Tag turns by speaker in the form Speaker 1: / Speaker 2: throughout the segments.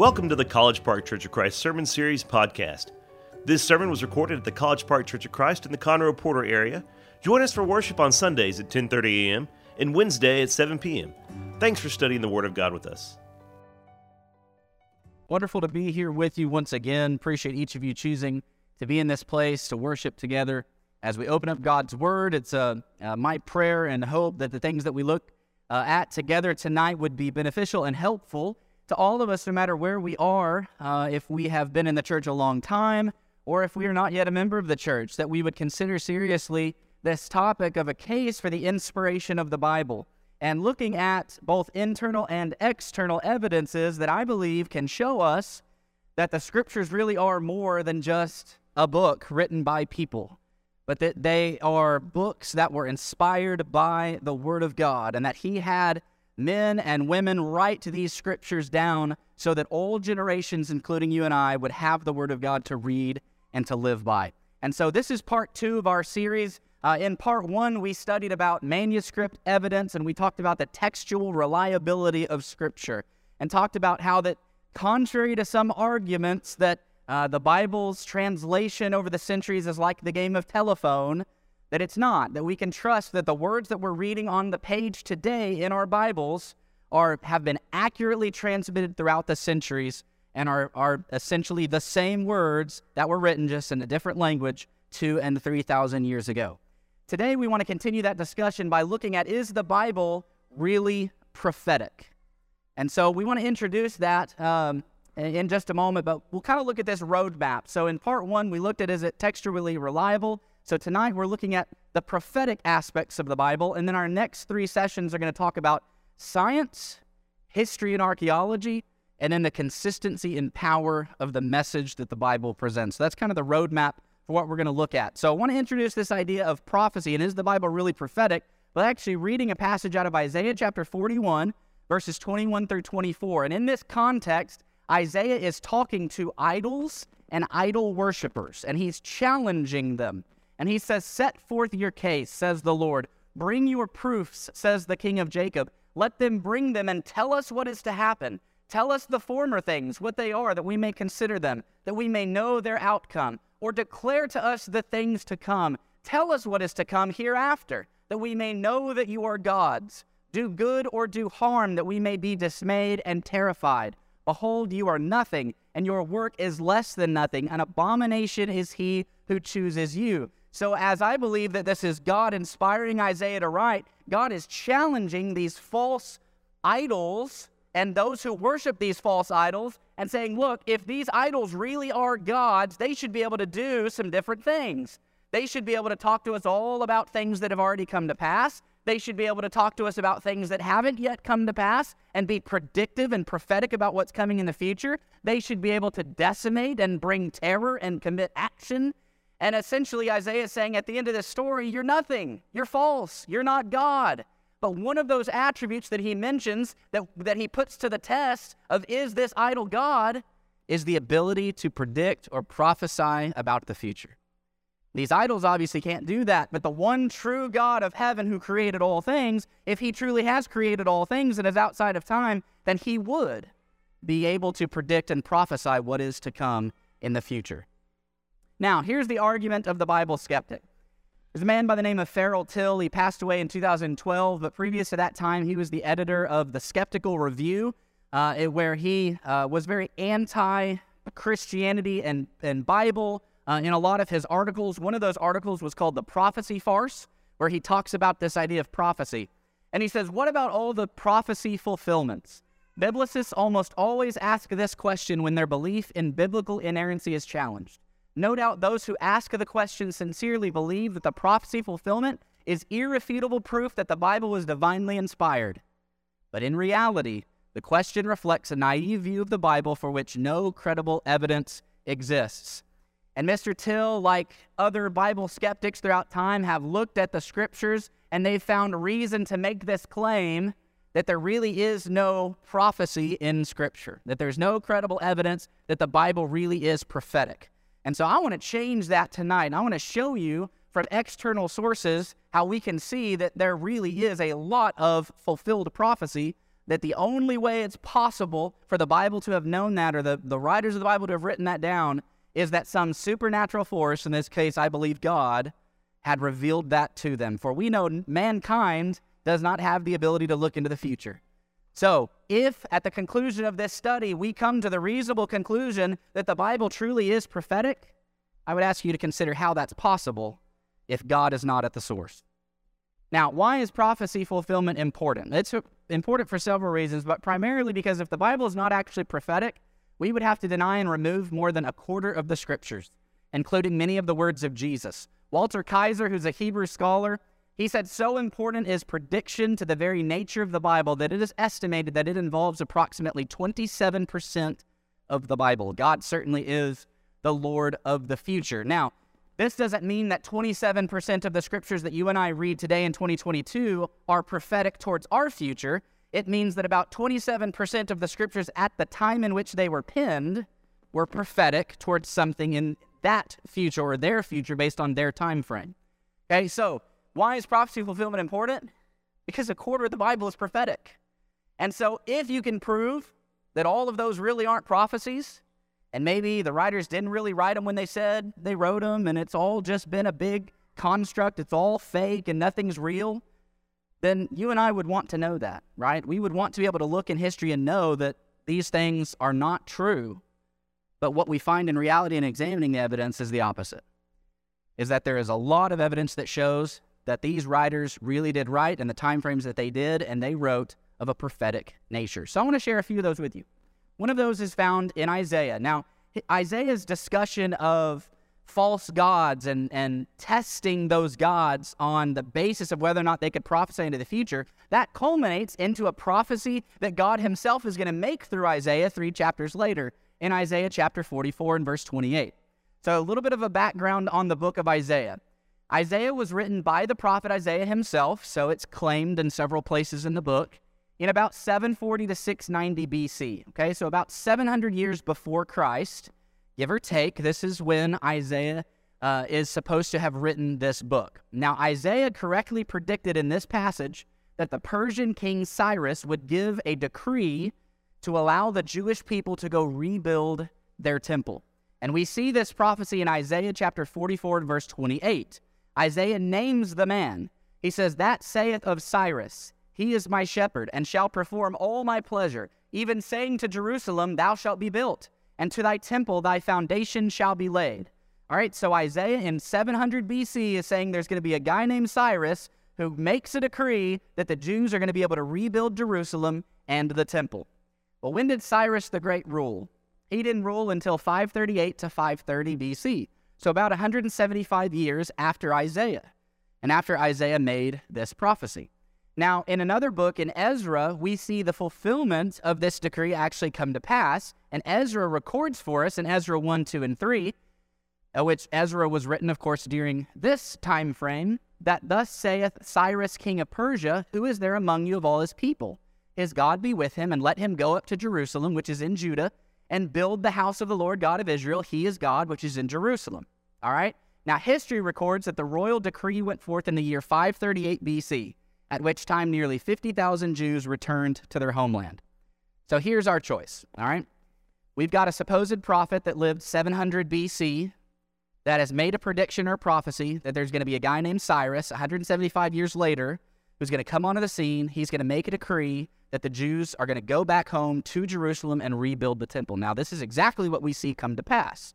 Speaker 1: Welcome to the College Park Church of Christ Sermon Series podcast. This sermon was recorded at the College Park Church of Christ in the Conroe Porter area. Join us for worship on Sundays at 10:30 a.m. and Wednesday at 7 p.m. Thanks for studying the Word of God with us.
Speaker 2: Wonderful to be here with you once again. Appreciate each of you choosing to be in this place to worship together as we open up God's Word. It's uh, uh, my prayer and hope that the things that we look uh, at together tonight would be beneficial and helpful to all of us, no matter where we are, uh, if we have been in the church a long time or if we are not yet a member of the church, that we would consider seriously this topic of a case for the inspiration of the Bible and looking at both internal and external evidences that I believe can show us that the scriptures really are more than just a book written by people, but that they are books that were inspired by the Word of God and that He had men and women write these scriptures down so that all generations, including you and I, would have the Word of God to read and to live by. And so this is part two of our series. Uh, in part one, we studied about manuscript evidence and we talked about the textual reliability of Scripture and talked about how that, contrary to some arguments that uh, the Bible's translation over the centuries is like the game of telephone, that it's not, that we can trust that the words that we're reading on the page today in our Bibles are have been accurately transmitted throughout the centuries and are, are essentially the same words that were written just in a different language two and 3,000 years ago. Today, we want to continue that discussion by looking at is the Bible really prophetic? And so we want to introduce that um, in just a moment, but we'll kind of look at this roadmap. So in part one, we looked at is it textually reliable? So tonight we're looking at the prophetic aspects of the Bible, and then our next three sessions are going to talk about science, history and archaeology, and then the consistency and power of the message that the Bible presents. So that's kind of the roadmap for what we're going to look at. So I want to introduce this idea of prophecy, and is the Bible really prophetic? But actually reading a passage out of Isaiah chapter 41, verses 21 through 24. And in this context, Isaiah is talking to idols and idol worshippers, and he's challenging them. And he says, Set forth your case, says the Lord. Bring your proofs, says the King of Jacob. Let them bring them and tell us what is to happen. Tell us the former things, what they are, that we may consider them, that we may know their outcome, or declare to us the things to come. Tell us what is to come hereafter, that we may know that you are gods. Do good or do harm, that we may be dismayed and terrified. Behold, you are nothing, and your work is less than nothing. An abomination is he who chooses you. So, as I believe that this is God inspiring Isaiah to write, God is challenging these false idols and those who worship these false idols and saying, look, if these idols really are gods, they should be able to do some different things. They should be able to talk to us all about things that have already come to pass. They should be able to talk to us about things that haven't yet come to pass and be predictive and prophetic about what's coming in the future. They should be able to decimate and bring terror and commit action and essentially, Isaiah is saying at the end of this story, you're nothing. You're false. You're not God. But one of those attributes that he mentions, that, that he puts to the test of is this idol God, is the ability to predict or prophesy about the future. These idols obviously can't do that, but the one true God of heaven who created all things, if he truly has created all things and is outside of time, then he would be able to predict and prophesy what is to come in the future. Now, here's the argument of the Bible skeptic. There's a man by the name of Farrell Till. He passed away in 2012, but previous to that time, he was the editor of the Skeptical Review, uh, where he uh, was very anti Christianity and, and Bible uh, in a lot of his articles. One of those articles was called The Prophecy Farce, where he talks about this idea of prophecy. And he says, What about all the prophecy fulfillments? Biblicists almost always ask this question when their belief in biblical inerrancy is challenged. No doubt those who ask the question sincerely believe that the prophecy fulfillment is irrefutable proof that the Bible was divinely inspired. But in reality, the question reflects a naive view of the Bible for which no credible evidence exists. And Mr. Till, like other Bible skeptics throughout time, have looked at the scriptures and they've found reason to make this claim that there really is no prophecy in scripture, that there's no credible evidence that the Bible really is prophetic. And so I want to change that tonight. I want to show you from external sources how we can see that there really is a lot of fulfilled prophecy that the only way it's possible for the Bible to have known that or the, the writers of the Bible to have written that down is that some supernatural force, in this case, I believe God, had revealed that to them. For we know mankind does not have the ability to look into the future. So, if at the conclusion of this study we come to the reasonable conclusion that the Bible truly is prophetic, I would ask you to consider how that's possible if God is not at the source. Now, why is prophecy fulfillment important? It's important for several reasons, but primarily because if the Bible is not actually prophetic, we would have to deny and remove more than a quarter of the scriptures, including many of the words of Jesus. Walter Kaiser, who's a Hebrew scholar, he said, So important is prediction to the very nature of the Bible that it is estimated that it involves approximately 27% of the Bible. God certainly is the Lord of the future. Now, this doesn't mean that 27% of the scriptures that you and I read today in 2022 are prophetic towards our future. It means that about 27% of the scriptures at the time in which they were penned were prophetic towards something in that future or their future based on their time frame. Okay, so why is prophecy fulfillment important? Because a quarter of the Bible is prophetic. And so if you can prove that all of those really aren't prophecies, and maybe the writers didn't really write them when they said they wrote them, and it's all just been a big construct, it's all fake and nothing's real, then you and I would want to know that, right? We would want to be able to look in history and know that these things are not true but what we find in reality in examining the evidence is the opposite. Is that there is a lot of evidence that shows that these writers really did write in the time frames that they did, and they wrote of a prophetic nature. So I want to share a few of those with you. One of those is found in Isaiah. Now, Isaiah's discussion of false gods and, and testing those gods on the basis of whether or not they could prophesy into the future, that culminates into a prophecy that God himself is going to make through Isaiah three chapters later in Isaiah chapter 44 and verse 28. So, a little bit of a background on the book of Isaiah. Isaiah was written by the prophet Isaiah himself, so it's claimed in several places in the book, in about 740 to 690 BC. Okay, so about 700 years before Christ, give or take, this is when Isaiah uh, is supposed to have written this book. Now, Isaiah correctly predicted in this passage that the Persian king Cyrus would give a decree to allow the Jewish people to go rebuild their temple. And we see this prophecy in Isaiah chapter 44 and verse 28. Isaiah names the man. He says, That saith of Cyrus, He is my shepherd, and shall perform all my pleasure, even saying to Jerusalem, Thou shalt be built, and to thy temple thy foundation shall be laid. All right, so Isaiah in 700 BC is saying there's going to be a guy named Cyrus who makes a decree that the Jews are going to be able to rebuild Jerusalem and the temple. Well, when did Cyrus the Great rule? He didn't rule until 538 to 530 BC, so about 175 years after Isaiah, and after Isaiah made this prophecy. Now, in another book, in Ezra, we see the fulfillment of this decree actually come to pass, and Ezra records for us in Ezra 1, 2, and 3, uh, which Ezra was written, of course, during this time frame, that thus saith Cyrus, king of Persia, Who is there among you of all his people? his God be with him, and let him go up to Jerusalem, which is in Judah, and build the house of the Lord God of Israel. He is God, which is in Jerusalem. All right? Now, history records that the royal decree went forth in the year 538 BC, at which time nearly 50,000 Jews returned to their homeland. So here's our choice. All right? We've got a supposed prophet that lived 700 BC that has made a prediction or prophecy that there's going to be a guy named Cyrus 175 years later who's going to come onto the scene. He's going to make a decree that the Jews are going to go back home to Jerusalem and rebuild the temple. Now, this is exactly what we see come to pass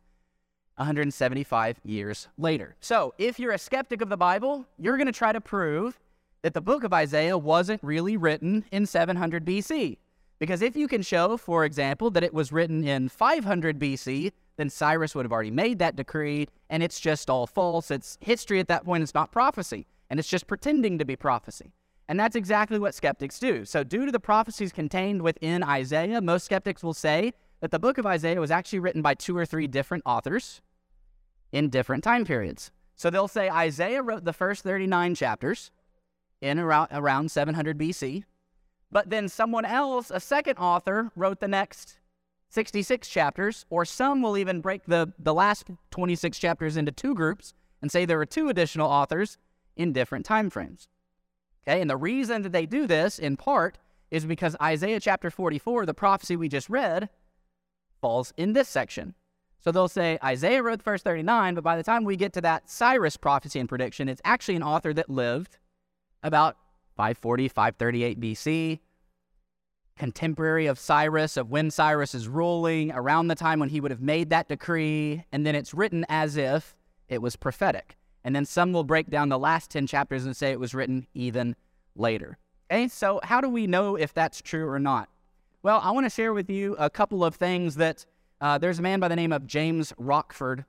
Speaker 2: 175 years later. So, if you're a skeptic of the Bible, you're going to try to prove that the book of Isaiah wasn't really written in 700 BC. Because if you can show, for example, that it was written in 500 BC, then Cyrus would have already made that decree, and it's just all false. It's history at that point, it's not prophecy, and it's just pretending to be prophecy. And that's exactly what skeptics do. So, due to the prophecies contained within Isaiah, most skeptics will say that the book of Isaiah was actually written by two or three different authors in different time periods. So, they'll say Isaiah wrote the first 39 chapters in around, around 700 BC, but then someone else, a second author, wrote the next 66 chapters, or some will even break the, the last 26 chapters into two groups and say there were two additional authors in different time frames. Okay, and the reason that they do this, in part, is because Isaiah chapter 44, the prophecy we just read, falls in this section. So they'll say Isaiah wrote the first 39, but by the time we get to that Cyrus prophecy and prediction, it's actually an author that lived about 540, 538 BC, contemporary of Cyrus, of when Cyrus is ruling, around the time when he would have made that decree, and then it's written as if it was prophetic. And then some will break down the last 10 chapters and say it was written even later. Okay, so how do we know if that's true or not? Well, I want to share with you a couple of things that uh, there's a man by the name of James Rochford,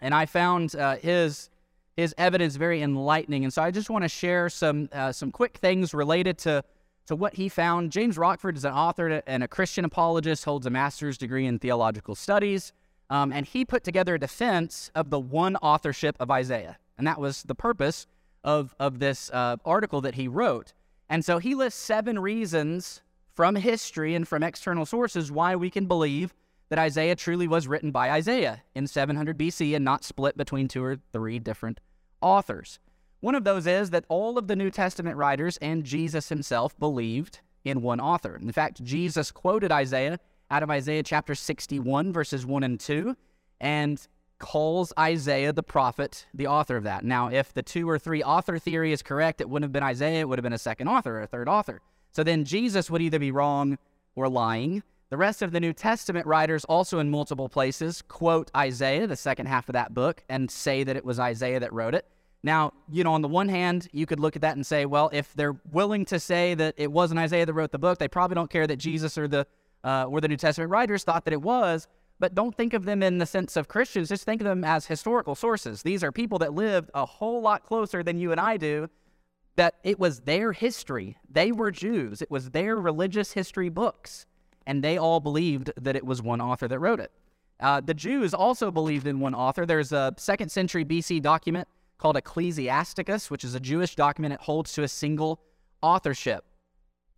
Speaker 2: and I found uh, his his evidence very enlightening. And so I just want to share some uh, some quick things related to to what he found. James Rochford is an author and a Christian apologist, holds a master's degree in theological studies, um, and he put together a defense of the one authorship of Isaiah, and that was the purpose of of this uh, article that he wrote. And so he lists seven reasons from history and from external sources why we can believe that Isaiah truly was written by Isaiah in 700 BC and not split between two or three different authors. One of those is that all of the New Testament writers and Jesus himself believed in one author. In fact, Jesus quoted Isaiah out of Isaiah chapter 61, verses 1 and 2, and calls Isaiah the prophet the author of that. Now, if the two or three author theory is correct, it wouldn't have been Isaiah, it would have been a second author or a third author. So then Jesus would either be wrong or lying. The rest of the New Testament writers, also in multiple places, quote Isaiah, the second half of that book, and say that it was Isaiah that wrote it. Now, you know, on the one hand, you could look at that and say, well, if they're willing to say that it wasn't Isaiah that wrote the book, they probably don't care that Jesus or the uh, or the New Testament writers thought that it was. But don't think of them in the sense of Christians. Just think of them as historical sources. These are people that lived a whole lot closer than you and I do. That it was their history. They were Jews. It was their religious history books, and they all believed that it was one author that wrote it. Uh, the Jews also believed in one author. There's a second century BC document called Ecclesiasticus, which is a Jewish document. It holds to a single authorship.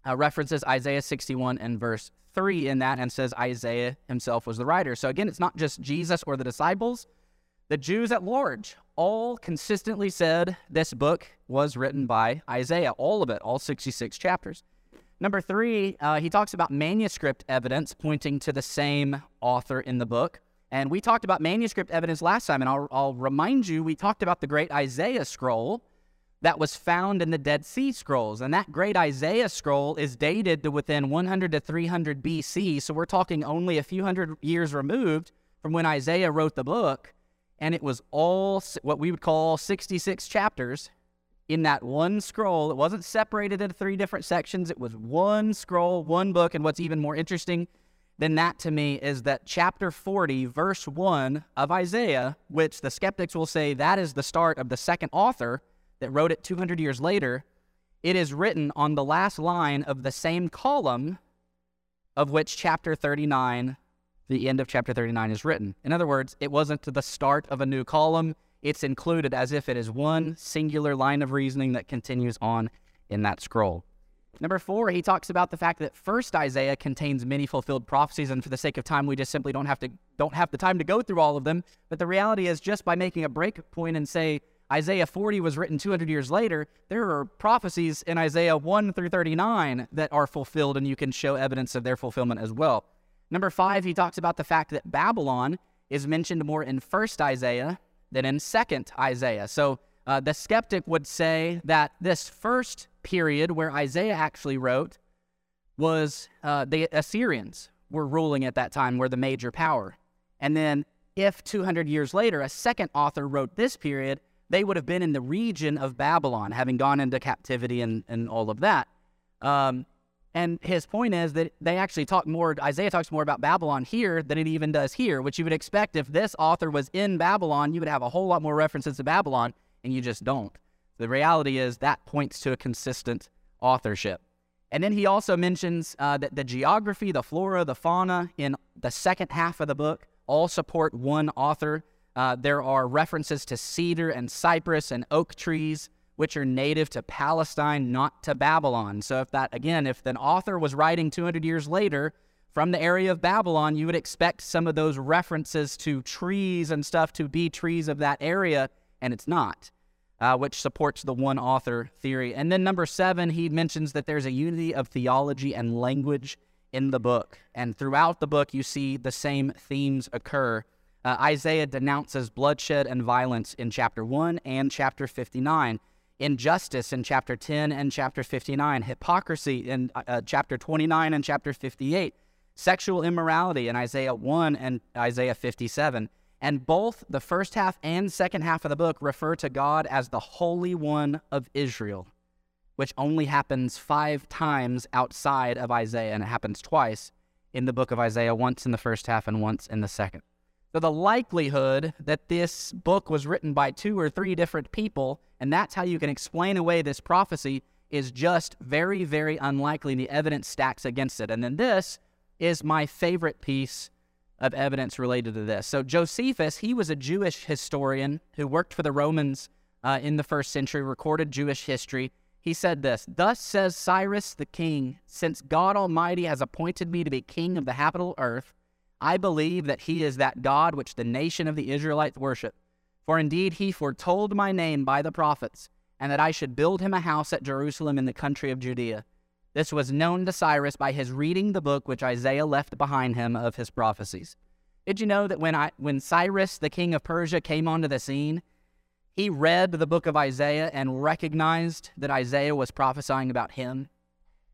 Speaker 2: Uh, references Isaiah 61 and verse 3 in that and says Isaiah himself was the writer. So again, it's not just Jesus or the disciples. The Jews at large all consistently said this book was written by Isaiah, all of it, all 66 chapters. Number three, uh, he talks about manuscript evidence pointing to the same author in the book. And we talked about manuscript evidence last time, and I'll, I'll remind you, we talked about the great Isaiah scroll that was found in the Dead Sea Scrolls. And that great Isaiah scroll is dated to within 100 to 300 BC. So we're talking only a few hundred years removed from when Isaiah wrote the book. And it was all what we would call 66 chapters in that one scroll. It wasn't separated into three different sections, it was one scroll, one book. And what's even more interesting, than that to me is that chapter 40, verse 1 of Isaiah, which the skeptics will say that is the start of the second author that wrote it 200 years later, it is written on the last line of the same column of which chapter 39, the end of chapter 39, is written. In other words, it wasn't the start of a new column, it's included as if it is one singular line of reasoning that continues on in that scroll. Number four, he talks about the fact that first Isaiah contains many fulfilled prophecies, and for the sake of time, we just simply don't have to don't have the time to go through all of them. But the reality is, just by making a break point and say Isaiah 40 was written 200 years later, there are prophecies in Isaiah 1 through 39 that are fulfilled, and you can show evidence of their fulfillment as well. Number five, he talks about the fact that Babylon is mentioned more in first Isaiah than in second Isaiah. So uh, the skeptic would say that this first period where Isaiah actually wrote was uh, the Assyrians were ruling at that time, were the major power. And then, if 200 years later a second author wrote this period, they would have been in the region of Babylon, having gone into captivity and, and all of that. Um, and his point is that they actually talk more, Isaiah talks more about Babylon here than it even does here, which you would expect if this author was in Babylon, you would have a whole lot more references to Babylon, and you just don't. The reality is that points to a consistent authorship. And then he also mentions uh, that the geography, the flora, the fauna in the second half of the book all support one author. Uh, there are references to cedar and cypress and oak trees, which are native to Palestine, not to Babylon. So, if that, again, if an author was writing 200 years later from the area of Babylon, you would expect some of those references to trees and stuff to be trees of that area, and it's not. uh, which supports the one author theory. And then number seven, he mentions that there's a unity of theology and language in the book. And throughout the book, you see the same themes occur. Uh, Isaiah denounces bloodshed and violence in chapter 1 and chapter 59, injustice in chapter 10 and chapter 59, hypocrisy in uh, uh chapter 29 and chapter 58, sexual immorality in Isaiah 1 and Isaiah 57. And both the first half and second half of the book refer to God as the Holy One of Israel, which only happens five times outside of Isaiah, and it happens twice in the book of Isaiah, once in the first half and once in the second. So the likelihood that this book was written by two or three different people, and that's how you can explain away this prophecy, is just very, very unlikely. The evidence stacks against it. And then this is my favorite piece of evidence related to this. So Josephus, he was a Jewish historian who worked for the Romans uh, in the first century, recorded Jewish history. He said this Thus says Cyrus the king, since God Almighty has appointed me to be king of the habitable earth, I believe that he is that God which the nation of the Israelites worship. For indeed he foretold my name by the prophets, and that I should build him a house at Jerusalem in the country of Judea. This was known to Cyrus by his reading the book which Isaiah left behind him of his prophecies. Did you know that when, I, when Cyrus, the king of Persia, came onto the scene, he read the book of Isaiah and recognized that Isaiah was prophesying about him?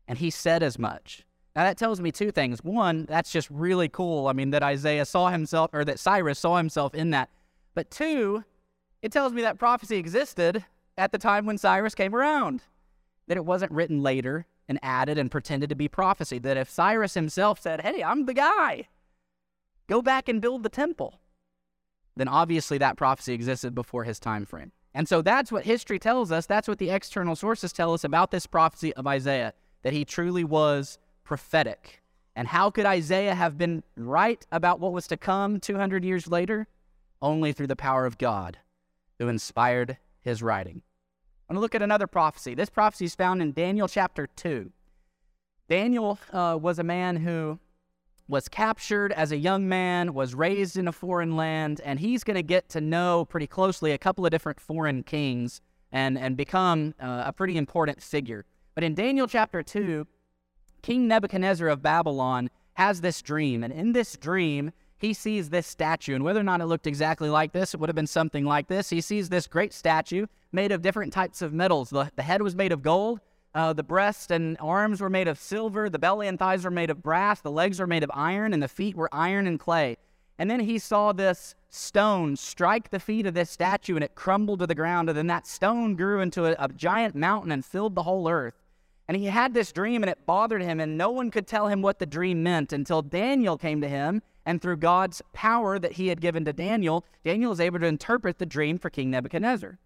Speaker 2: And he said as much. Now, that tells me two things. One, that's just really cool. I mean, that Isaiah saw himself, or that Cyrus saw himself in that. But two, it tells me that prophecy existed at the time when Cyrus came around, that it wasn't written later, and added and pretended to be prophecy. That if Cyrus himself said, Hey, I'm the guy, go back and build the temple, then obviously that prophecy existed before his time frame. And so that's what history tells us. That's what the external sources tell us about this prophecy of Isaiah, that he truly was prophetic. And how could Isaiah have been right about what was to come 200 years later? Only through the power of God who inspired his writing. I'm going to look at another prophecy. This prophecy is found in Daniel chapter 2. Daniel uh, was a man who was captured as a young man, was raised in a foreign land, and he's going to get to know pretty closely a couple of different foreign kings and, and become uh, a pretty important figure. But in Daniel chapter 2, King Nebuchadnezzar of Babylon has this dream, and in this dream, he sees this statue, and whether or not it looked exactly like this, it would have been something like this. He sees this great statue made of different types of metals. The, the head was made of gold, uh, the breast and arms were made of silver, the belly and thighs were made of brass, the legs were made of iron, and the feet were iron and clay. And then he saw this stone strike the feet of this statue, and it crumbled to the ground. And then that stone grew into a, a giant mountain and filled the whole earth. And he had this dream, and it bothered him, and no one could tell him what the dream meant until Daniel came to him and through God's power that he had given to Daniel, Daniel is able to interpret the dream for King Nebuchadnezzar.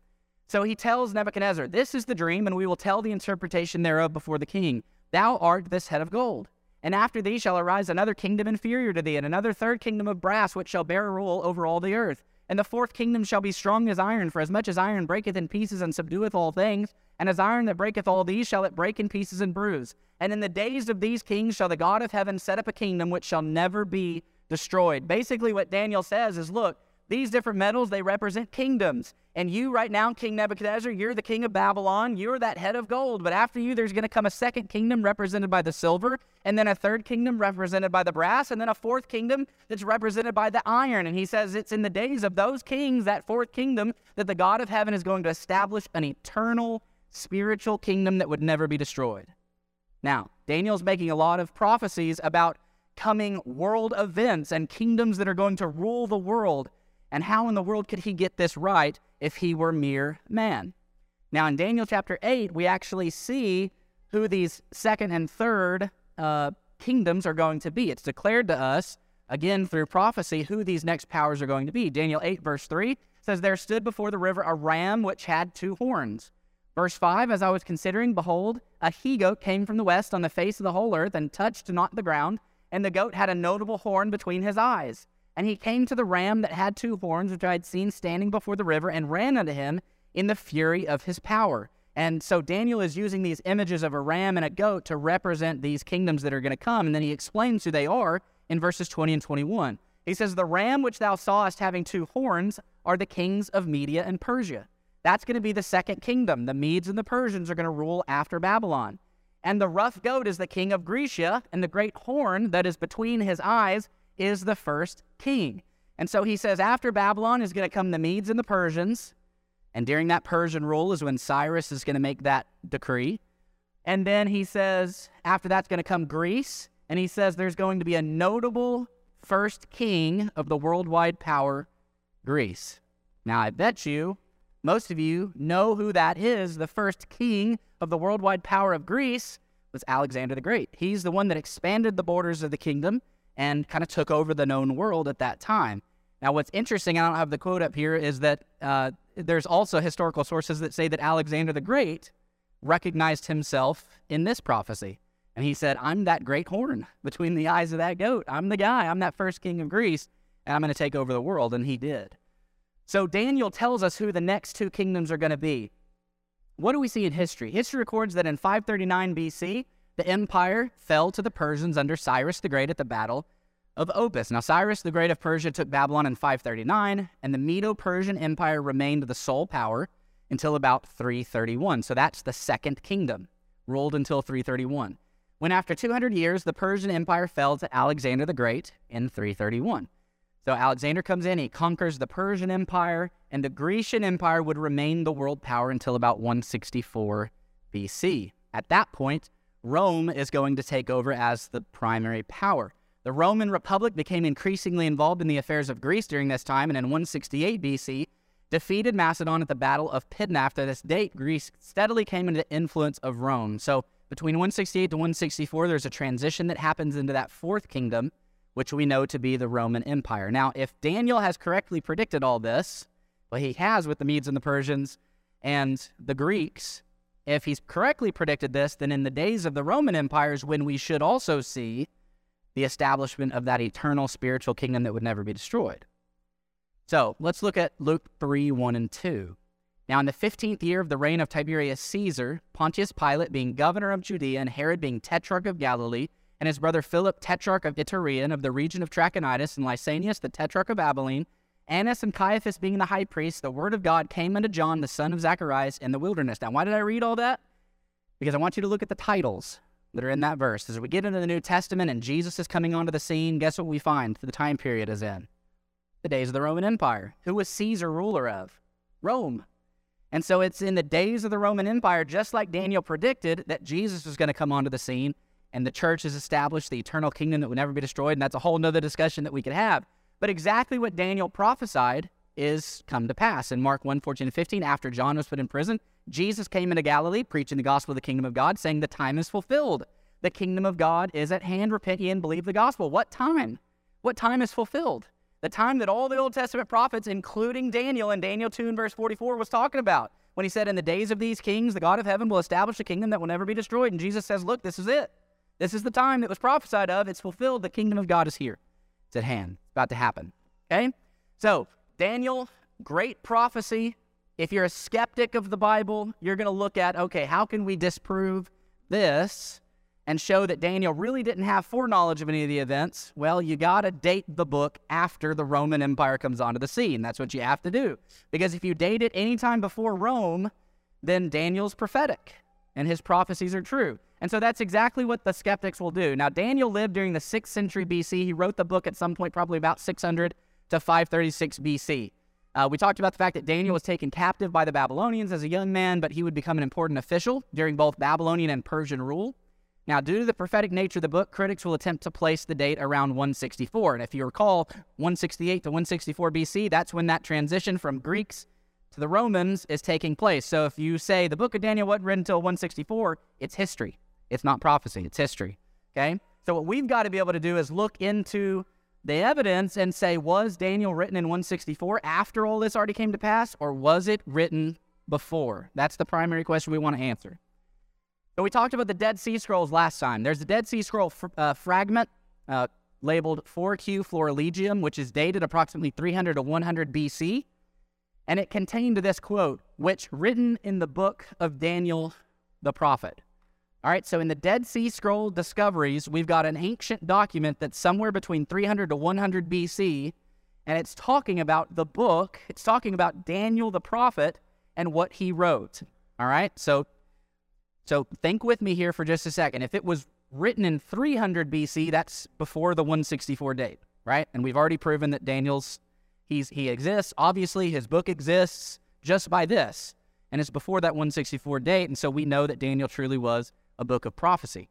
Speaker 2: So he tells Nebuchadnezzar, This is the dream, and we will tell the interpretation thereof before the king. Thou art this head of gold. And after thee shall arise another kingdom inferior to thee, and another third kingdom of brass, which shall bear rule over all the earth. And the fourth kingdom shall be strong as iron, for as much as iron breaketh in pieces and subdueth all things, and as iron that breaketh all these shall it break in pieces and bruise. And in the days of these kings shall the God of heaven set up a kingdom which shall never be destroyed. Basically, what Daniel says is look, these different metals, they represent kingdoms. And you, right now, King Nebuchadnezzar, you're the king of Babylon. You're that head of gold. But after you, there's going to come a second kingdom represented by the silver, and then a third kingdom represented by the brass, and then a fourth kingdom that's represented by the iron. And he says it's in the days of those kings, that fourth kingdom, that the God of heaven is going to establish an eternal spiritual kingdom that would never be destroyed. Now, Daniel's making a lot of prophecies about coming world events and kingdoms that are going to rule the world. And how in the world could he get this right if he were mere man? Now, in Daniel chapter 8, we actually see who these second and third uh, kingdoms are going to be. It's declared to us, again through prophecy, who these next powers are going to be. Daniel 8, verse 3 says, There stood before the river a ram which had two horns. Verse 5 As I was considering, behold, a he goat came from the west on the face of the whole earth and touched not the ground and the goat had a notable horn between his eyes. And he came to the ram that had two horns, which I had seen standing before the river, and ran unto him in the fury of his power. And so Daniel is using these images of a ram and a goat to represent these kingdoms that are going to come. And then he explains who they are in verses 20 and 21. He says, The ram which thou sawest having two horns are the kings of Media and Persia. That's going to be the second kingdom. The Medes and the Persians are going to rule after Babylon. And the rough goat is the king of Grecia, and the great horn that is between his eyes is the first king. And so he says, after Babylon is going to come the Medes and the Persians. And during that Persian rule is when Cyrus is going to make that decree. And then he says, after that's going to come Greece. And he says there's going to be a notable first king of the worldwide power, Greece. Now, I bet you, most of you know who that is. The first king of the worldwide power of Greece was Alexander the Great. He's the one that expanded the borders of the kingdom and kind of took over the known world at that time. Now, what's interesting, I don't have the quote up here, is that uh, there's also historical sources that say that Alexander the Great recognized himself in this prophecy. And he said, I'm that great horn between the eyes of that goat. I'm the guy. I'm that first king of Greece, and I'm going to take over the world. And he did. So Daniel tells us who the next two kingdoms are going to be. What do we see in history? History records that in 539 BC, the empire fell to the Persians under Cyrus the Great at the Battle of Opis. Now, Cyrus the Great of Persia took Babylon in 539, and the Medo Persian Empire remained the sole power until about 331. So that's the second kingdom, ruled until 331. When after 200 years, the Persian Empire fell to Alexander the Great in 331. So Alexander comes in, he conquers the Persian Empire, and the Grecian Empire would remain the world power until about 164 BC. At that point, Rome is going to take over as the primary power. The Roman Republic became increasingly involved in the affairs of Greece during this time, and in 168 BC, defeated Macedon at the Battle of Pydna. After this date, Greece steadily came into the influence of Rome. So between 168 to 164, there's a transition that happens into that fourth kingdom, which we know to be the Roman Empire. Now, if Daniel has correctly predicted all this, well, he has with the Medes and the Persians and the Greeks. If he's correctly predicted this, then in the days of the Roman Empire is when we should also see the establishment of that eternal spiritual kingdom that would never be destroyed. So let's look at Luke 3 1 and 2. Now, in the fifteenth year of the reign of Tiberius Caesar, Pontius Pilate being governor of Judea, and Herod being tetrarch of Galilee, and his brother Philip, tetrarch of Iturea and of the region of Trachonitis, and Lysanias, the tetrarch of Abilene, Annas and Caiaphas being the high priest, the word of God came unto John, the son of Zacharias, in the wilderness. Now, why did I read all that? Because I want you to look at the titles that are in that verse. As we get into the New Testament and Jesus is coming onto the scene, guess what we find the time period is in? The days of the Roman Empire. Who was Caesar ruler of? Rome. And so it's in the days of the Roman Empire, just like Daniel predicted, that Jesus was going to come onto the scene and the church is established, the eternal kingdom that would never be destroyed. And that's a whole nother discussion that we could have. But exactly what Daniel prophesied is come to pass. In Mark 1 14 and 15, after John was put in prison, Jesus came into Galilee preaching the gospel of the kingdom of God, saying, The time is fulfilled. The kingdom of God is at hand. Repent ye and believe the gospel. What time? What time is fulfilled? The time that all the Old Testament prophets, including Daniel in Daniel 2 and verse 44, was talking about when he said, In the days of these kings, the God of heaven will establish a kingdom that will never be destroyed. And Jesus says, Look, this is it. This is the time that was prophesied of. It's fulfilled. The kingdom of God is here. It's at hand. It's about to happen. Okay? So, Daniel, great prophecy. If you're a skeptic of the Bible, you're going to look at, okay, how can we disprove this? and show that Daniel really didn't have foreknowledge of any of the events, well, you got to date the book after the Roman Empire comes onto the scene. That's what you have to do. Because if you date it anytime before Rome, then Daniel's prophetic and his prophecies are true. And so that's exactly what the skeptics will do. Now, Daniel lived during the 6th century BC. He wrote the book at some point, probably about 600 to 536 BC. Uh, we talked about the fact that Daniel was taken captive by the Babylonians as a young man, but he would become an important official during both Babylonian and Persian rule. Now, due to the prophetic nature of the book, critics will attempt to place the date around 164. And if you recall, 168 to 164 BC, that's when that transition from Greeks to the Romans is taking place. So if you say the book of Daniel wasn't written until 164, it's history. It's not prophecy, it's history. Okay? So what we've got to be able to do is look into the evidence and say, was Daniel written in 164 after all this already came to pass, or was it written before? That's the primary question we want to answer. So we talked about the Dead Sea Scrolls last time. There's a Dead Sea Scroll fr- uh, fragment uh, labeled 4Q Florilegium, which is dated approximately 300 to 100 BC. And it contained this quote, which written in the book of Daniel the prophet. All right, so in the Dead Sea Scroll discoveries, we've got an ancient document that's somewhere between 300 to 100 BC, and it's talking about the book, it's talking about Daniel the prophet, and what he wrote. All right? So so think with me here for just a second. If it was written in 300 BC, that's before the 164 date, right? And we've already proven that Daniel's he's he exists. Obviously, his book exists just by this. And it's before that 164 date, and so we know that Daniel truly was a book of prophecy.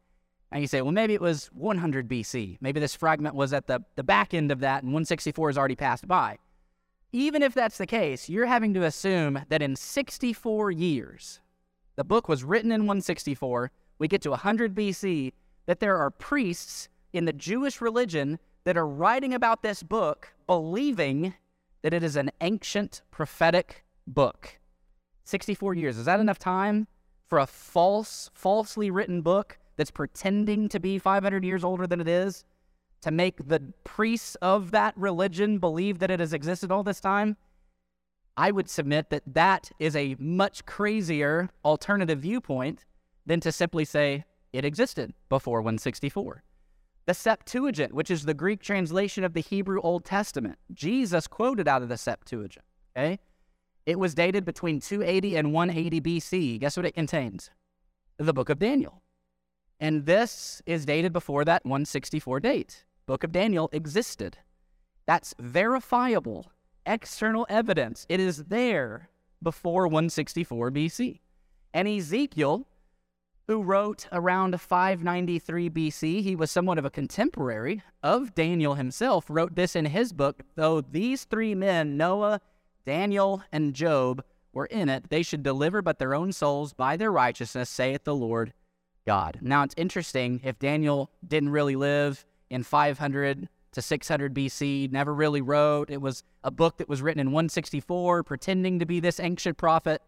Speaker 2: And you say, well, maybe it was 100 BC. Maybe this fragment was at the, the back end of that, and 164 has already passed by. Even if that's the case, you're having to assume that in 64 years, the book was written in 164, we get to 100 BC, that there are priests in the Jewish religion that are writing about this book, believing that it is an ancient prophetic book. 64 years. Is that enough time for a false, falsely written book that's pretending to be 500 years older than it is to make the priests of that religion believe that it has existed all this time? I would submit that that is a much crazier alternative viewpoint than to simply say it existed before 164. The Septuagint, which is the Greek translation of the Hebrew Old Testament, Jesus quoted out of the Septuagint. Okay? It was dated between 280 and 180 BC. Guess what it contains? The book of Daniel. And this is dated before that 164 date. Book of Daniel existed. That's verifiable external evidence. It is there before 164 BC. And Ezekiel, who wrote around 593 BC, he was somewhat of a contemporary of Daniel himself, wrote this in his book. Though these three men, Noah, Daniel, and Job, were in it, they should deliver but their own souls by their righteousness, saith the Lord God. Now it's interesting if Daniel didn't really live in 500 to 600 BC, never really wrote. It was a book that was written in 164, pretending to be this ancient prophet,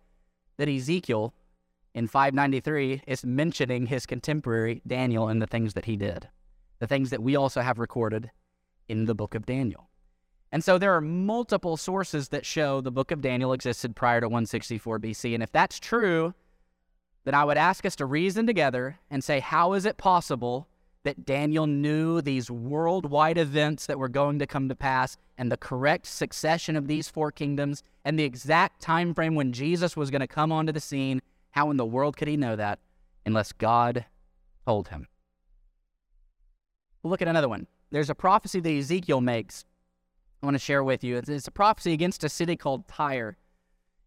Speaker 2: that Ezekiel in 593 is mentioning his contemporary Daniel and the things that he did, the things that we also have recorded in the book of Daniel. And so there are multiple sources that show the book of Daniel existed prior to 164 BC. And if that's true, then I would ask us to reason together and say, how is it possible that Daniel knew these worldwide events that were going to come to pass and the correct succession of these four kingdoms and the exact time frame when Jesus was going to come onto the scene. How in the world could he know that unless God told him? We'll look at another one. There's a prophecy that Ezekiel makes. I want to share with you. It's, a prophecy against a city called Tyre.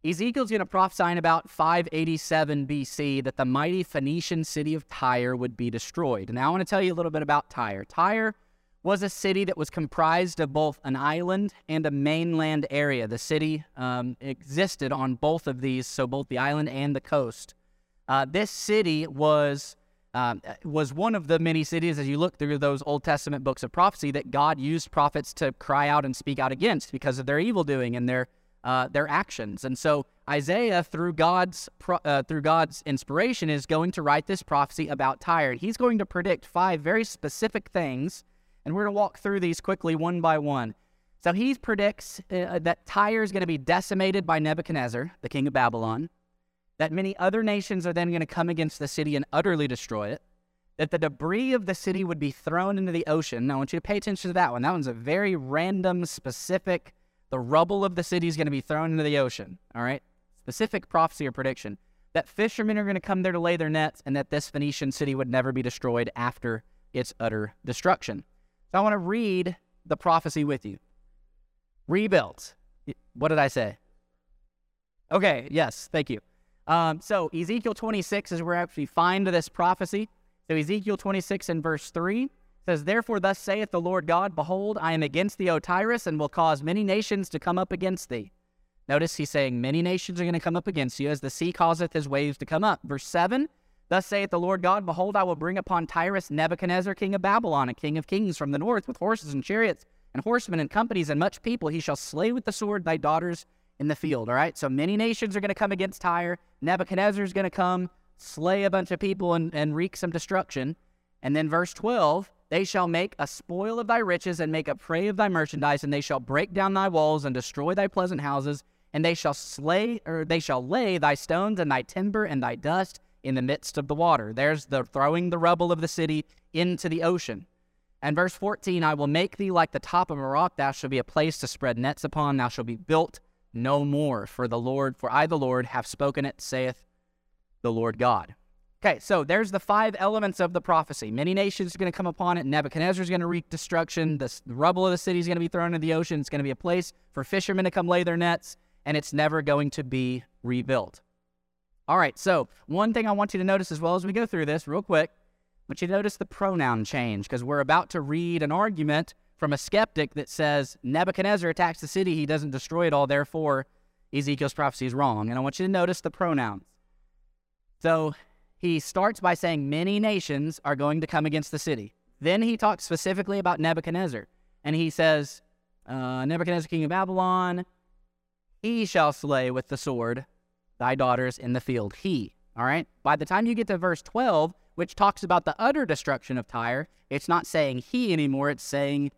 Speaker 2: Ezekiel's going to prophesy in about 587 BC that the mighty Phoenician city of Tyre would be destroyed. Now, I want to tell you a little bit about Tyre. Tyre was a city that was comprised of both an island and a mainland area. The city um, existed on both of these, so both the island and the coast. Uh, this city was um, was one of the many cities, as you look through those Old Testament books of prophecy, that God used prophets to cry out and speak out against because of their evil doing and their uh, their actions. And so Isaiah, through God's uh, through God's inspiration, is going to write this prophecy about Tyre. He's going to predict five very specific things, and we're going to walk through these quickly one by one. So he predicts uh, that Tyre is going to be decimated by Nebuchadnezzar, the king of Babylon. That many other nations are then going to come against the city and utterly destroy it. That the debris of the city would be thrown into the ocean. Now, I want you to pay attention to that one. That one's a very random, specific the rubble of the city is going to be thrown into the ocean. All right? Specific prophecy or prediction that fishermen are going to come there to lay their nets and that this Phoenician city would never be destroyed after its utter destruction. So I want to read the prophecy with you. Rebuilt. What did I say? Okay, yes, thank you. Um, so Ezekiel 26 is where we actually find this prophecy. So Ezekiel 26 and verse 3 says, Therefore, thus saith the Lord God, Behold, I am against thee, O Tyrus, and will cause many nations to come up against thee. Notice he's saying, Many nations are going to come up against you, as the sea causeth his waves to come up. Verse 7 Thus saith the Lord God, Behold, I will bring upon Tyrus Nebuchadnezzar, king of Babylon, a king of kings from the north, with horses and chariots, and horsemen and companies, and much people. He shall slay with the sword thy daughters in the field. All right? So many nations are going to come against Tyre. Nebuchadnezzar is going to come, slay a bunch of people, and, and wreak some destruction. And then verse 12 they shall make a spoil of thy riches and make a prey of thy merchandise, and they shall break down thy walls and destroy thy pleasant houses, and they shall slay or they shall lay thy stones and thy timber and thy dust in the midst of the water. There's the throwing the rubble of the city into the ocean. And verse 14, I will make thee like the top of a rock, thou shalt be a place to spread nets upon, thou shalt be built no more, for the Lord, for I, the Lord, have spoken it, saith the Lord God. Okay, so there's the five elements of the prophecy. Many nations are going to come upon it. Nebuchadnezzar is going to wreak destruction. The, rubble of the city is going to be thrown into the ocean. It's going to be a place for fishermen to come lay their nets, and it's never going to be rebuilt. All right, so one thing I want you to notice as well as we go through this, real quick, I want you to notice the pronoun change because we're about to read an argument from a skeptic that says Nebuchadnezzar attacks the city, he doesn't destroy it all, therefore Ezekiel's prophecy is wrong. And I want you to notice the pronouns. So he starts by saying many nations are going to come against the city. Then he talks specifically about Nebuchadnezzar. And he says, uh, Nebuchadnezzar, king of Babylon, he shall slay with the sword thy daughters in the field. He. All right? By the time you get to verse 12, which talks about the utter destruction of Tyre, it's not saying he anymore, it's saying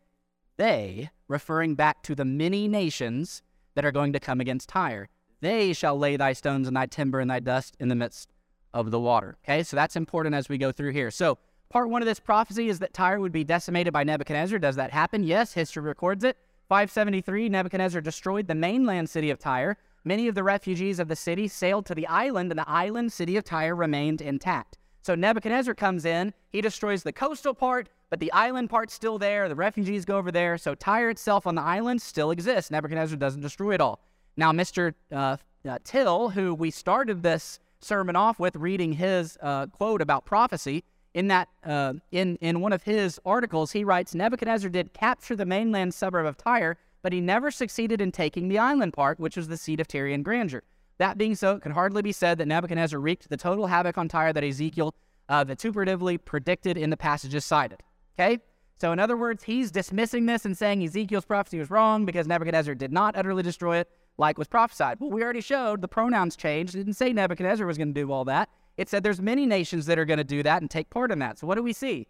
Speaker 2: they, referring back to the many nations that are going to come against Tyre. They shall lay thy stones and thy timber and thy dust in the midst of the water. Okay, so that's important as we go through here. So, part one of this prophecy is that Tyre would be decimated by Nebuchadnezzar. Does that happen? Yes, history records it. 573, Nebuchadnezzar destroyed the mainland city of Tyre. Many of the refugees of the city sailed to the island, and the island city of Tyre remained intact. So Nebuchadnezzar comes in, he destroys the coastal part, but the island part's still there. The refugees go over there. So Tyre itself on the island still exists. Nebuchadnezzar doesn't destroy it all. Now, Mr. Uh, uh, Till, who we started this sermon off with reading his uh, quote about prophecy. In that, uh, in in one of his articles, he writes Nebuchadnezzar did capture the mainland suburb of Tyre, but he never succeeded in taking the island part, which was the seat of Tyrian grandeur. That being so, it can hardly be said that Nebuchadnezzar wreaked the total havoc on Tyre that Ezekiel uh, vituperatively predicted in the passages cited. Okay? So, in other words, he's dismissing this and saying Ezekiel's prophecy was wrong because Nebuchadnezzar did not utterly destroy it like was prophesied. Well, we already showed the pronouns changed. It didn't say Nebuchadnezzar was going to do all that. It said there's many nations that are going to do that and take part in that. So what do we see?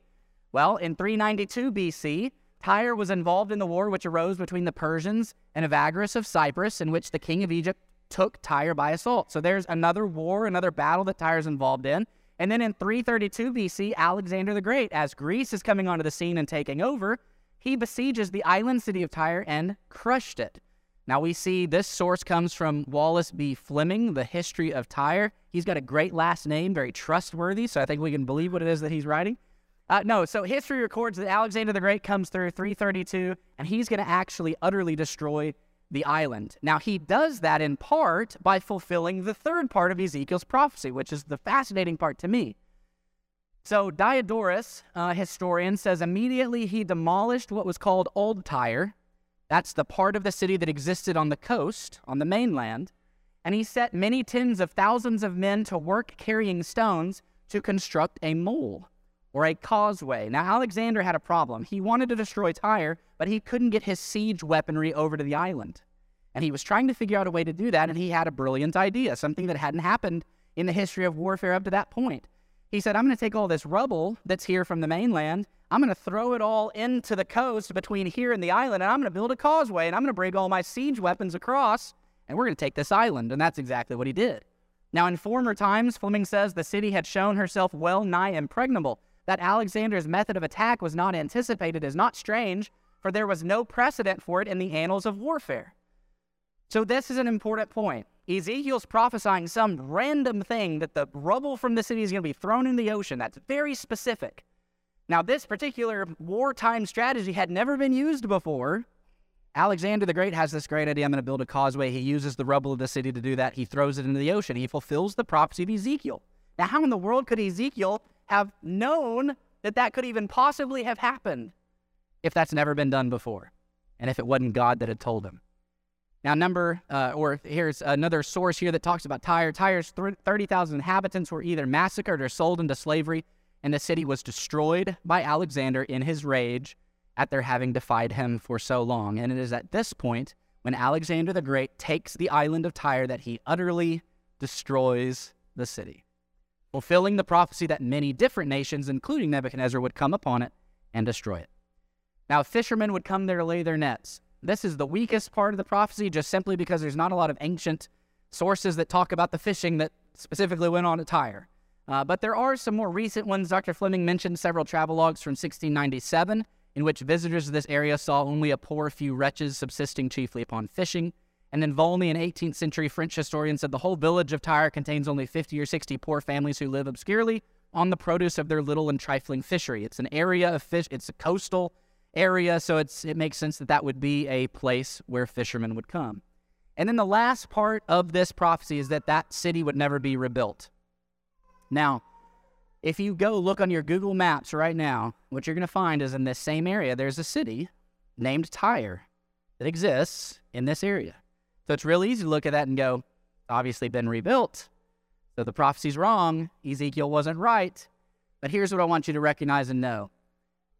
Speaker 2: Well, in 392 BC, Tyre was involved in the war which arose between the Persians and Evagoras of Cyprus, in which the king of Egypt took Tyre by assault. So there's another war, another battle that Tyre's involved in. And then in 332 BC, Alexander the Great, as Greece is coming onto the scene and taking over, he besieges the island city of Tyre and crushed it. Now we see this source comes from Wallace B. Fleming, The History of Tyre. He's got a great last name, very trustworthy, so I think we can believe what it is that he's writing. Uh, no, so history records that Alexander the Great comes through 332, and he's going to actually utterly destroy the island. Now, he does that in part by fulfilling the third part of Ezekiel's prophecy, which is the fascinating part to me. So, Diodorus, a historian, says immediately he demolished what was called Old Tyre, that's the part of the city that existed on the coast, on the mainland. And he set many tens of thousands of men to work carrying stones to construct a mole or a causeway. Now, Alexander had a problem. He wanted to destroy Tyre, but he couldn't get his siege weaponry over to the island. And he was trying to figure out a way to do that, and he had a brilliant idea, something that hadn't happened in the history of warfare up to that point. He said, I'm going to take all this rubble that's here from the mainland I'm going to throw it all into the coast between here and the island, and I'm going to build a causeway, and I'm going to bring all my siege weapons across, and we're going to take this island. And that's exactly what he did. Now, in former times, Fleming says the city had shown herself well nigh impregnable. That Alexander's method of attack was not anticipated is not strange, for there was no precedent for it in the annals of warfare. So, this is an important point. Ezekiel's prophesying some random thing that the rubble from the city is going to be thrown in the ocean. That's very specific. Now, this particular wartime strategy had never been used before. Alexander the Great has this great idea I'm going to build a causeway. He uses the rubble of the city to do that. He throws it into the ocean. He fulfills the prophecy of Ezekiel. Now, how in the world could Ezekiel have known that that could even possibly have happened if that's never been done before and if it wasn't God that had told him? Now, number, uh, or here's another source here that talks about Tyre. Tyre's 30,000 inhabitants were either massacred or sold into slavery and the city was destroyed by Alexander in his rage at their having defied him for so long. And it is at this point when Alexander the Great takes the island of Tyre that he utterly destroys the city, fulfilling the prophecy that many different nations, including Nebuchadnezzar, would come upon it and destroy it. Now, fishermen would come there to lay their nets. This is the weakest part of the prophecy, just simply because there's not a lot of ancient sources that talk about the fishing that specifically went on at Tyre. Uh, but there are some more recent ones. Dr. Fleming mentioned several travelogues from 1697, in which visitors of this area saw only a poor few wretches subsisting chiefly upon fishing. And then Volney, an 18th century French historian, said the whole village of Tyre contains only 50 or 60 poor families who live obscurely on the produce of their little and trifling fishery. It's an area of fish, it's a coastal area, so it's, it makes sense that that would be a place where fishermen would come. And then the last part of this prophecy is that that city would never be rebuilt. Now, if you go look on your Google Maps right now, what you're going to find is in this same area, there's a city named Tyre that exists in this area. So it's real easy to look at that and go, obviously been rebuilt. So the prophecy's wrong. Ezekiel wasn't right. But here's what I want you to recognize and know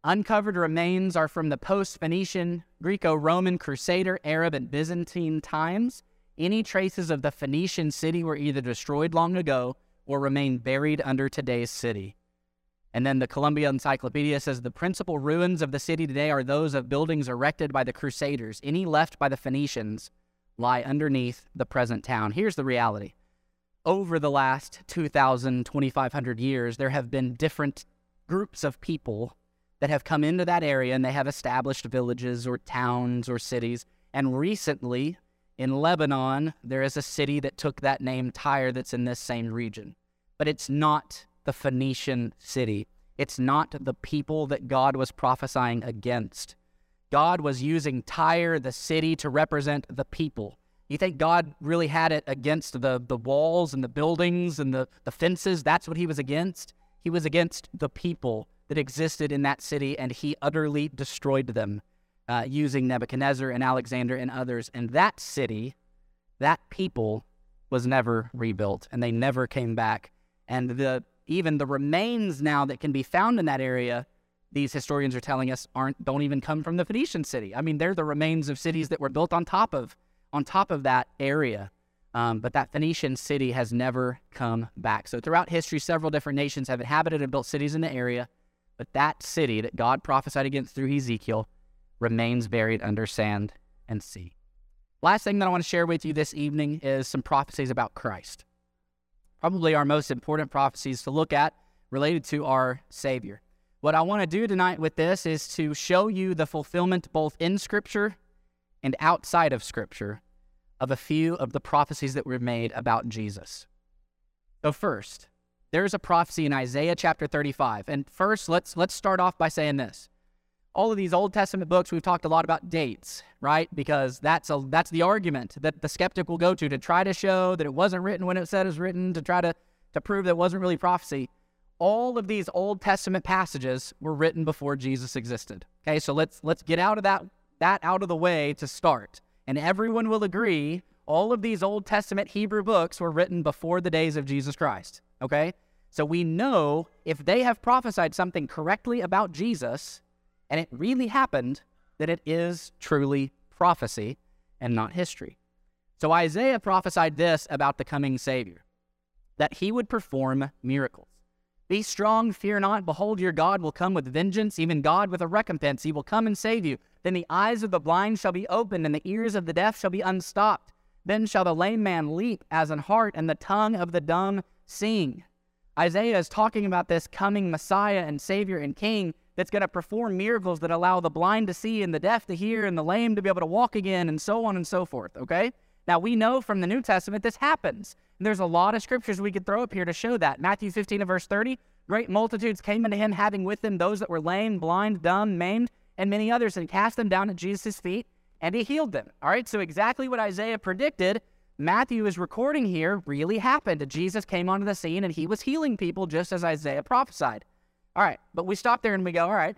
Speaker 2: Uncovered remains are from the post Phoenician, Greco Roman, Crusader, Arab, and Byzantine times. Any traces of the Phoenician city were either destroyed long ago or remain buried under today's city. And then the Columbia Encyclopedia says the principal ruins of the city today are those of buildings erected by the Crusaders. Any left by the Phoenicians lie underneath the present town. Here's the reality over the last 2,000, 2,500 years, there have been different groups of people that have come into that area and they have established villages or towns or cities. And recently, in Lebanon, there is a city that took that name, Tyre, that's in this same region. But it's not the Phoenician city. It's not the people that God was prophesying against. God was using Tyre, the city, to represent the people. You think God really had it against the, the walls and the buildings and the, the fences? That's what he was against? He was against the people that existed in that city, and he utterly destroyed them uh, using Nebuchadnezzar and Alexander and others. And that city, that people, was never rebuilt, and they never came back. And the even the remains now that can be found in that area, these historians are telling us aren't don't even come from the Phoenician city. I mean, they're the remains of cities that were built on top of on top of that area. Um, but that Phoenician city has never come back. So throughout history, several different nations have inhabited and built cities in the area. But that city that God prophesied against through Ezekiel remains buried under sand and sea. Last thing that I want to share with you this evening is some prophecies about Christ. Probably our most important prophecies to look at related to our Savior. What I want to do tonight with this is to show you the fulfillment both in Scripture and outside of Scripture of a few of the prophecies that were made about Jesus. So, first, there's a prophecy in Isaiah chapter 35. And first, let's let's start off by saying this. All of these Old Testament books, we've talked a lot about dates, right? Because that's a that's the argument that the skeptic will go to to try to show that it wasn't written when it said it was written, to try to to prove that it wasn't really prophecy. All of these Old Testament passages were written before Jesus existed. Okay, so let's let's get out of that that out of the way to start. And everyone will agree all of these Old Testament Hebrew books were written before the days of Jesus Christ. Okay? So we know if they have prophesied something correctly about Jesus and it really happened, that it is truly prophecy and not history. So Isaiah prophesied this about the coming Savior that he would perform miracles. Be strong, fear not. Behold, your God will come with vengeance, even God with a recompense. He will come and save you. Then the eyes of the blind shall be opened, and the ears of the deaf shall be unstopped. Then shall the lame man leap as an hart, and the tongue of the dumb sing. Isaiah is talking about this coming Messiah and Savior and King that's going to perform miracles that allow the blind to see and the deaf to hear and the lame to be able to walk again and so on and so forth, okay? Now, we know from the New Testament this happens. And there's a lot of scriptures we could throw up here to show that. Matthew 15 and verse 30 Great multitudes came unto him, having with them those that were lame, blind, dumb, maimed, and many others, and cast them down at Jesus' feet, and he healed them. All right, so exactly what Isaiah predicted Matthew is recording here really happened. Jesus came onto the scene and he was healing people just as Isaiah prophesied. All right, but we stop there and we go, all right,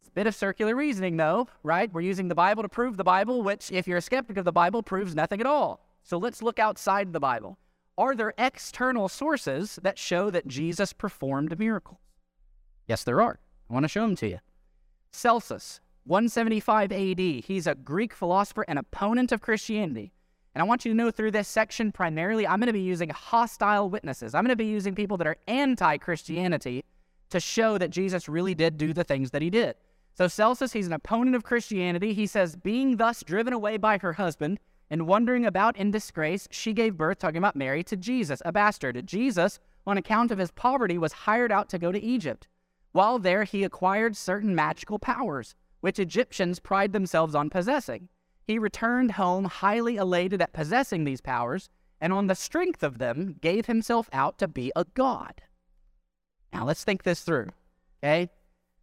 Speaker 2: it's a bit of circular reasoning though, right? We're using the Bible to prove the Bible, which, if you're a skeptic of the Bible, proves nothing at all. So let's look outside the Bible. Are there external sources that show that Jesus performed miracles? Yes, there are. I want to show them to you. Celsus, 175 AD. He's a Greek philosopher and opponent of Christianity. And I want you to know through this section, primarily, I'm going to be using hostile witnesses. I'm going to be using people that are anti Christianity to show that Jesus really did do the things that he did. So, Celsus, he's an opponent of Christianity. He says, being thus driven away by her husband and wandering about in disgrace, she gave birth, talking about Mary, to Jesus, a bastard. Jesus, on account of his poverty, was hired out to go to Egypt. While there, he acquired certain magical powers, which Egyptians pride themselves on possessing. he returned home highly elated at possessing these powers, and on the strength of them gave himself out to be a god. Now let's think this through, okay?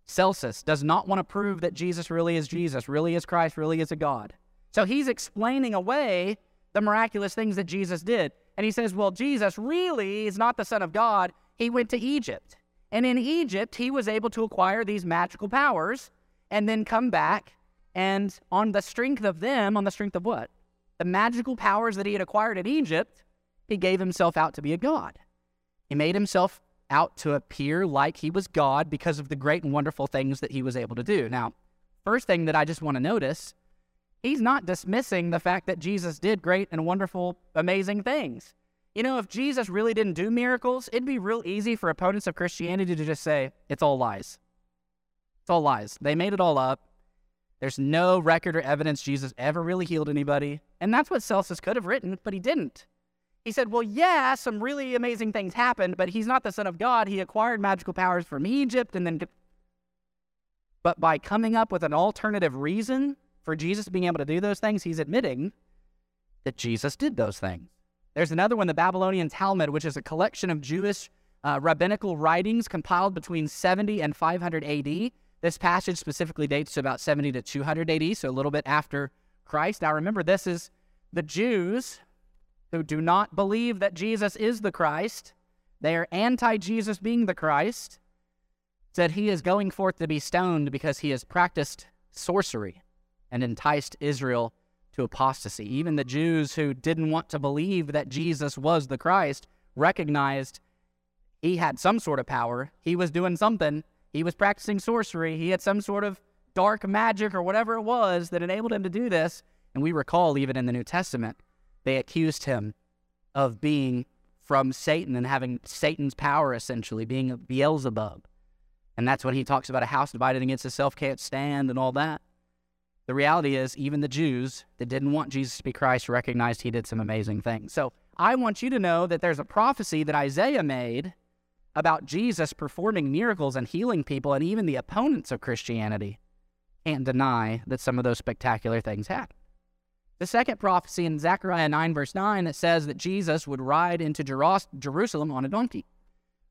Speaker 2: Celsus does not want to prove that Jesus really is Jesus, really is Christ, really is a God. So he's explaining away the miraculous things that Jesus did. And he says, well, Jesus really is not the Son of God. He went to Egypt. And in Egypt, he was able to acquire these magical powers and then come back. And on the strength of them, on the strength of what? The magical powers that he had acquired in Egypt, he gave himself out to be a God. He made himself out to appear like he was God because of the great and wonderful things that he was able to do. Now, first thing that I just want to notice, he's not dismissing the fact that Jesus did great and wonderful, amazing things. You know, if Jesus really didn't do miracles, it'd be real easy for opponents of Christianity to just say, it's all lies. It's all lies. They made it all up. There's no record or evidence Jesus ever really healed anybody. And that's what Celsus could have written, but he didn't. He said, Well, yeah, some really amazing things happened, but he's not the Son of God. He acquired magical powers from Egypt and then. But by coming up with an alternative reason for Jesus being able to do those things, he's admitting that Jesus did those things. There's another one, the Babylonian Talmud, which is a collection of Jewish uh, rabbinical writings compiled between 70 and 500 AD. This passage specifically dates to about 70 to 200 AD, so a little bit after Christ. Now remember, this is the Jews who do not believe that Jesus is the Christ, they are anti Jesus being the Christ, said he is going forth to be stoned because he has practiced sorcery and enticed Israel to apostasy. Even the Jews who didn't want to believe that Jesus was the Christ recognized he had some sort of power. He was doing something. He was practicing sorcery. He had some sort of dark magic or whatever it was that enabled him to do this. And we recall, even in the New Testament, they accused him of being from Satan and having Satan's power, essentially, being Beelzebub. And that's when he talks about a house divided against itself can't stand and all that. The reality is, even the Jews that didn't want Jesus to be Christ recognized he did some amazing things. So I want you to know that there's a prophecy that Isaiah made about Jesus performing miracles and healing people, and even the opponents of Christianity can't deny that some of those spectacular things happened. The second prophecy in Zechariah 9, verse 9, that says that Jesus would ride into Jerusalem on a donkey.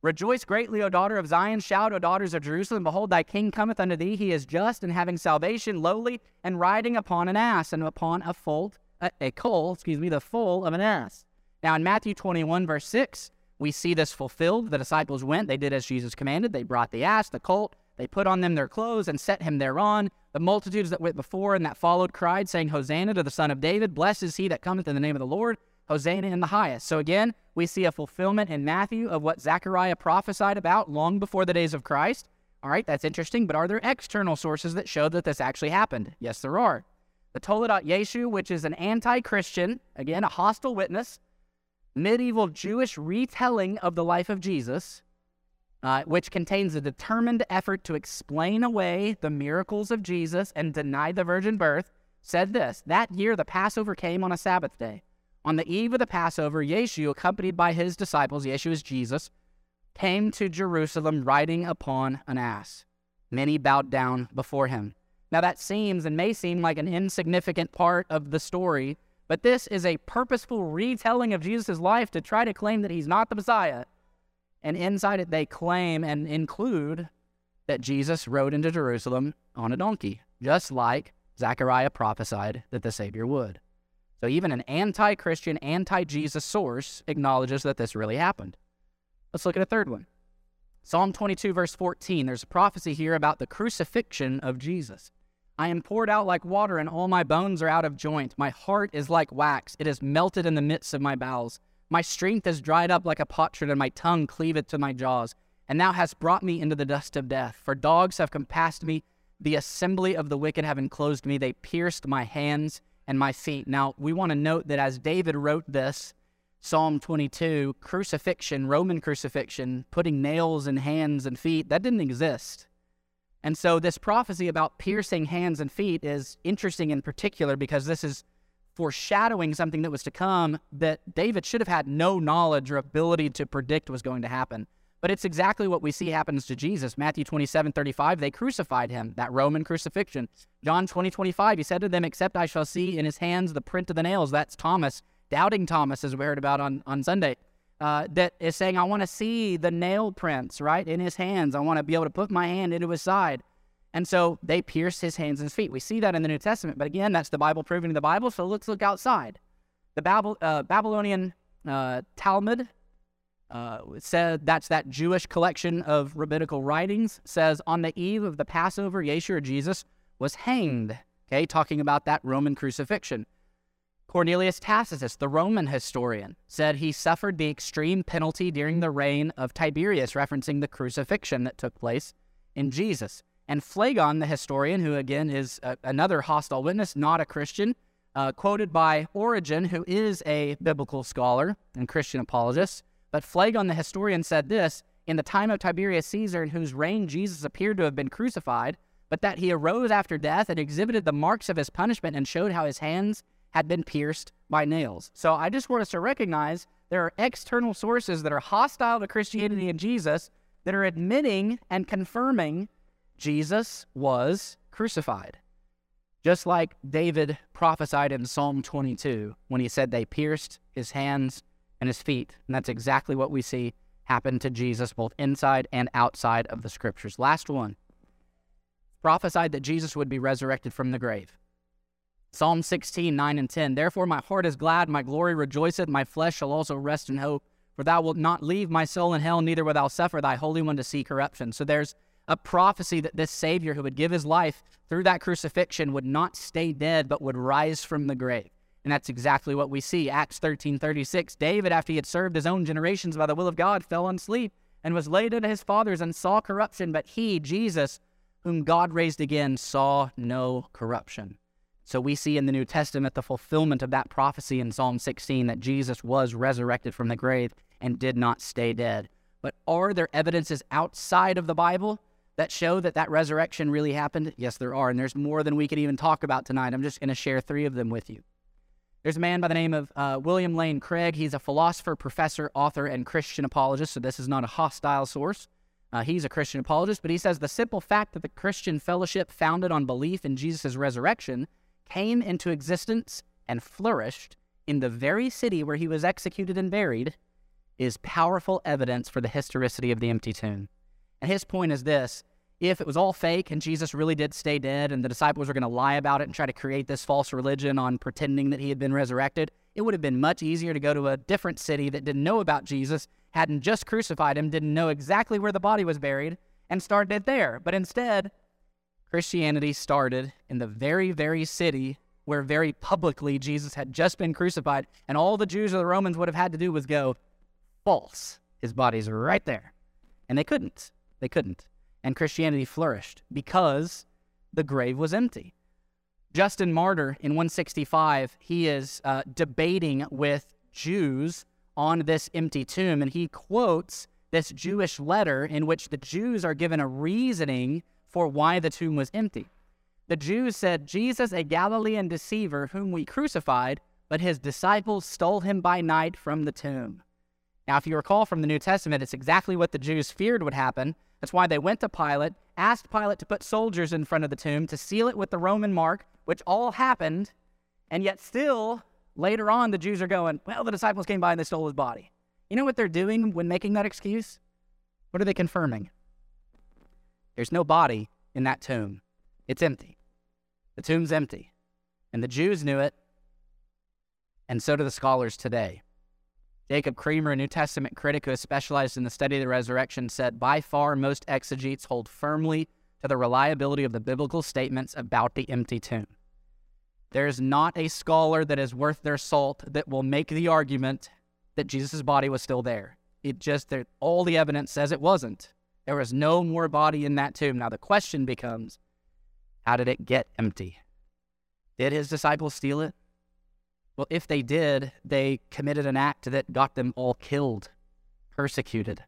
Speaker 2: Rejoice greatly, O daughter of Zion. Shout, O daughters of Jerusalem. Behold, thy king cometh unto thee. He is just and having salvation, lowly, and riding upon an ass, and upon a foal, a, a coal, excuse me, the foal of an ass. Now, in Matthew 21, verse 6, we see this fulfilled. The disciples went, they did as Jesus commanded. They brought the ass, the colt, they put on them their clothes and set him thereon. The multitudes that went before and that followed cried, saying, Hosanna to the Son of David. Blessed is he that cometh in the name of the Lord. Hosanna in the highest. So again, we see a fulfillment in Matthew of what Zechariah prophesied about long before the days of Christ. All right, that's interesting, but are there external sources that show that this actually happened? Yes, there are. The Toledot Yeshu, which is an anti Christian, again, a hostile witness, medieval Jewish retelling of the life of Jesus, uh, which contains a determined effort to explain away the miracles of Jesus and deny the virgin birth, said this That year the Passover came on a Sabbath day. On the eve of the Passover, Yeshu, accompanied by his disciples, Yeshu is Jesus, came to Jerusalem riding upon an ass. Many bowed down before him. Now, that seems and may seem like an insignificant part of the story, but this is a purposeful retelling of Jesus' life to try to claim that he's not the Messiah and inside it, they claim and include that Jesus rode into Jerusalem on a donkey, just like Zechariah prophesied that the Savior would. So even an anti Christian, anti Jesus source acknowledges that this really happened. Let's look at a third one. Psalm 22, verse 14. There's a prophecy here about the crucifixion of Jesus. I am poured out like water, and all my bones are out of joint. My heart is like wax, it is melted in the midst of my bowels. My strength is dried up like a potsherd, and my tongue cleaveth to my jaws. And thou hast brought me into the dust of death. For dogs have compassed me, the assembly of the wicked have enclosed me. They pierced my hands and my feet. Now, we want to note that as David wrote this, Psalm 22, crucifixion, Roman crucifixion, putting nails in hands and feet, that didn't exist. And so, this prophecy about piercing hands and feet is interesting in particular because this is foreshadowing something that was to come that David should have had no knowledge or ability to predict was going to happen. But it's exactly what we see happens to Jesus. Matthew 27, 35, they crucified him, that Roman crucifixion. John 20, 25, he said to them, Except I shall see in his hands the print of the nails. That's Thomas, doubting Thomas, as we heard about on, on Sunday, uh, that is saying, I want to see the nail prints, right, in his hands. I want to be able to put my hand into his side. And so they pierced his hands and his feet. We see that in the New Testament. But again, that's the Bible proving the Bible. So let's look outside. The Babel, uh, Babylonian uh, Talmud uh, said that's that Jewish collection of rabbinical writings says on the eve of the Passover, Yeshua Jesus was hanged. Okay, talking about that Roman crucifixion. Cornelius Tacitus, the Roman historian, said he suffered the extreme penalty during the reign of Tiberius, referencing the crucifixion that took place in Jesus. And Phlegon, the historian, who again is a, another hostile witness, not a Christian, uh, quoted by Origen, who is a biblical scholar and Christian apologist, but Phlegon the historian said this In the time of Tiberius Caesar, in whose reign Jesus appeared to have been crucified, but that he arose after death and exhibited the marks of his punishment and showed how his hands had been pierced by nails. So I just want us to recognize there are external sources that are hostile to Christianity and Jesus that are admitting and confirming Jesus was crucified. Just like David prophesied in Psalm 22 when he said they pierced his hands and his feet. And that's exactly what we see happen to Jesus, both inside and outside of the scriptures. Last one prophesied that Jesus would be resurrected from the grave. Psalm 16, 9 and 10. Therefore, my heart is glad, my glory rejoiceth, my flesh shall also rest in hope. For thou wilt not leave my soul in hell, neither wilt thou suffer thy Holy One to see corruption. So there's a prophecy that this Savior who would give his life through that crucifixion would not stay dead, but would rise from the grave. And that's exactly what we see. Acts 13 36. David, after he had served his own generations by the will of God, fell on sleep and was laid at his fathers and saw corruption. But he, Jesus, whom God raised again, saw no corruption. So we see in the New Testament the fulfillment of that prophecy in Psalm 16 that Jesus was resurrected from the grave and did not stay dead. But are there evidences outside of the Bible that show that that resurrection really happened? Yes, there are. And there's more than we could even talk about tonight. I'm just going to share three of them with you. There's a man by the name of uh, William Lane Craig. He's a philosopher, professor, author, and Christian apologist, so this is not a hostile source. Uh, he's a Christian apologist, but he says the simple fact that the Christian fellowship founded on belief in Jesus' resurrection came into existence and flourished in the very city where he was executed and buried is powerful evidence for the historicity of the empty tomb. And his point is this if it was all fake and Jesus really did stay dead and the disciples were going to lie about it and try to create this false religion on pretending that he had been resurrected, it would have been much easier to go to a different city that didn't know about Jesus, hadn't just crucified him, didn't know exactly where the body was buried, and started it there. But instead, Christianity started in the very, very city where very publicly Jesus had just been crucified, and all the Jews or the Romans would have had to do was go, false. His body's right there. And they couldn't. They couldn't and Christianity flourished because the grave was empty. Justin Martyr in 165, he is uh, debating with Jews on this empty tomb, and he quotes this Jewish letter in which the Jews are given a reasoning for why the tomb was empty. The Jews said, Jesus, a Galilean deceiver, whom we crucified, but his disciples stole him by night from the tomb. Now, if you recall from the New Testament, it's exactly what the Jews feared would happen that's why they went to Pilate, asked Pilate to put soldiers in front of the tomb to seal it with the Roman mark, which all happened. And yet, still, later on, the Jews are going, well, the disciples came by and they stole his body. You know what they're doing when making that excuse? What are they confirming? There's no body in that tomb, it's empty. The tomb's empty. And the Jews knew it, and so do the scholars today. Jacob Kremer, a New Testament critic who has specialized in the study of the resurrection, said by far most exegetes hold firmly to the reliability of the biblical statements about the empty tomb. There is not a scholar that is worth their salt that will make the argument that Jesus' body was still there. It just, all the evidence says it wasn't. There was no more body in that tomb. Now the question becomes how did it get empty? Did his disciples steal it? Well, if they did, they committed an act that got them all killed, persecuted.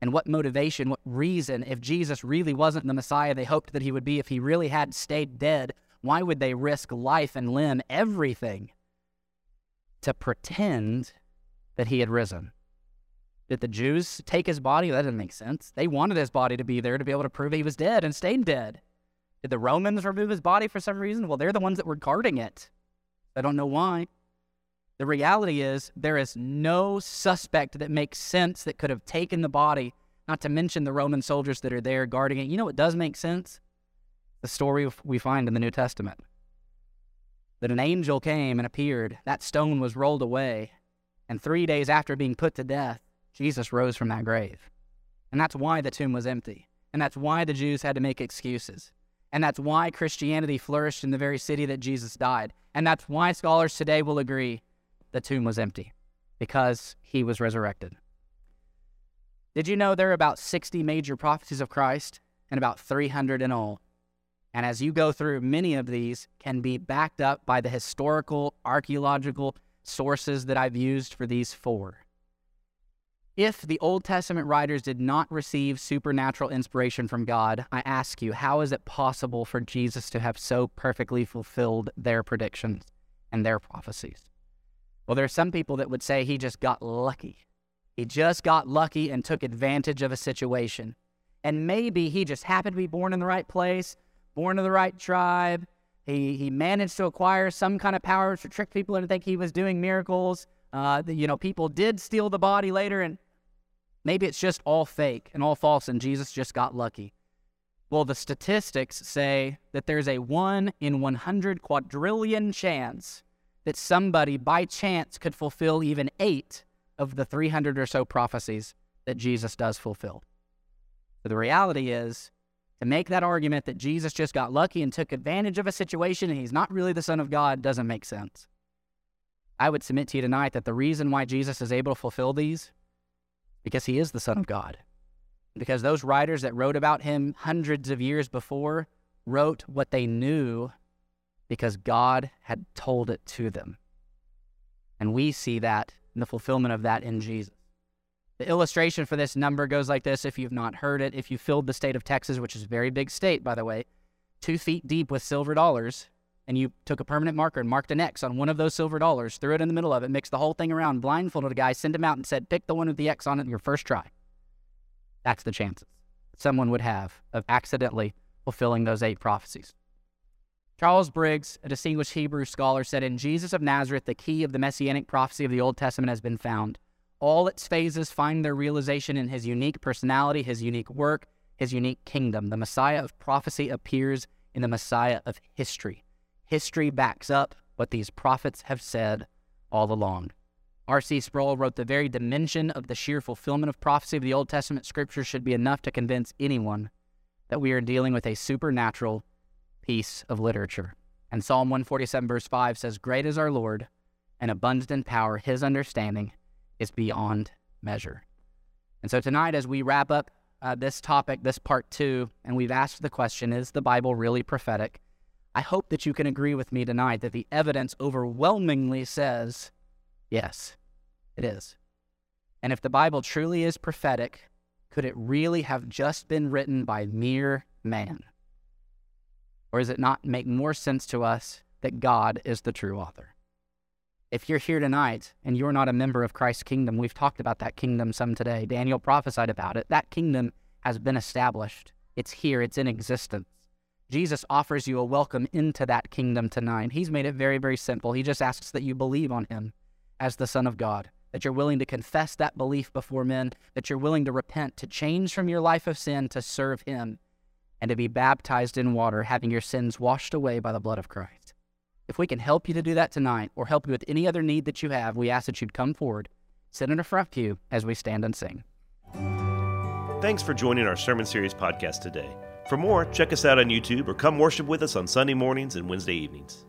Speaker 2: And what motivation, what reason, if Jesus really wasn't the Messiah they hoped that he would be, if he really had stayed dead, why would they risk life and limb, everything, to pretend that he had risen? Did the Jews take his body? That doesn't make sense. They wanted his body to be there to be able to prove he was dead and stayed dead. Did the Romans remove his body for some reason? Well, they're the ones that were guarding it. I don't know why. The reality is, there is no suspect that makes sense that could have taken the body, not to mention the Roman soldiers that are there guarding it. You know what does make sense? The story we find in the New Testament that an angel came and appeared, that stone was rolled away, and three days after being put to death, Jesus rose from that grave. And that's why the tomb was empty. And that's why the Jews had to make excuses. And that's why Christianity flourished in the very city that Jesus died. And that's why scholars today will agree the tomb was empty because he was resurrected. Did you know there are about 60 major prophecies of Christ and about 300 in all? And as you go through, many of these can be backed up by the historical, archaeological sources that I've used for these four. If the Old Testament writers did not receive supernatural inspiration from God, I ask you, how is it possible for Jesus to have so perfectly fulfilled their predictions and their prophecies? Well, there are some people that would say he just got lucky. He just got lucky and took advantage of a situation. And maybe he just happened to be born in the right place, born in the right tribe. He, he managed to acquire some kind of powers to trick people into think he was doing miracles. Uh, the, you know, people did steal the body later, and maybe it's just all fake and all false, and Jesus just got lucky. Well, the statistics say that there's a 1 in 100 quadrillion chance that somebody by chance could fulfill even eight of the 300 or so prophecies that Jesus does fulfill. But the reality is, to make that argument that Jesus just got lucky and took advantage of a situation and he's not really the Son of God doesn't make sense. I would submit to you tonight that the reason why Jesus is able to fulfill these, because he is the Son of God. Because those writers that wrote about him hundreds of years before wrote what they knew because God had told it to them. And we see that in the fulfillment of that in Jesus. The illustration for this number goes like this if you've not heard it. If you filled the state of Texas, which is a very big state, by the way, two feet deep with silver dollars, and you took a permanent marker and marked an X on one of those silver dollars, threw it in the middle of it, mixed the whole thing around, blindfolded a guy, sent him out, and said, pick the one with the X on it in your first try. That's the chances someone would have of accidentally fulfilling those eight prophecies. Charles Briggs, a distinguished Hebrew scholar, said in Jesus of Nazareth, the key of the messianic prophecy of the Old Testament has been found. All its phases find their realization in his unique personality, his unique work, his unique kingdom. The Messiah of prophecy appears in the Messiah of history. History backs up what these prophets have said all along. R.C. Sproul wrote the very dimension of the sheer fulfillment of prophecy of the Old Testament scripture should be enough to convince anyone that we are dealing with a supernatural piece of literature. And Psalm 147, verse 5 says, Great is our Lord, and abundant in power. His understanding is beyond measure. And so tonight, as we wrap up uh, this topic, this part two, and we've asked the question, Is the Bible really prophetic? I hope that you can agree with me tonight that the evidence overwhelmingly says, Yes, it is. And if the Bible truly is prophetic, could it really have just been written by mere man? Or does it not make more sense to us that God is the true author? If you're here tonight and you're not a member of Christ's kingdom, we've talked about that kingdom some today. Daniel prophesied about it. That kingdom has been established, it's here, it's in existence. Jesus offers you a welcome into that kingdom tonight. He's made it very, very simple. He just asks that you believe on him as the Son of God, that you're willing to confess that belief before men, that you're willing to repent, to change from your life of sin to serve him and to be baptized in water, having your sins washed away by the blood of Christ. If we can help you to do that tonight, or help you with any other need that you have, we ask that you'd come forward, sit in the front pew as we stand and sing.
Speaker 1: Thanks for joining our Sermon Series podcast today. For more, check us out on YouTube or come worship with us on Sunday mornings and Wednesday evenings.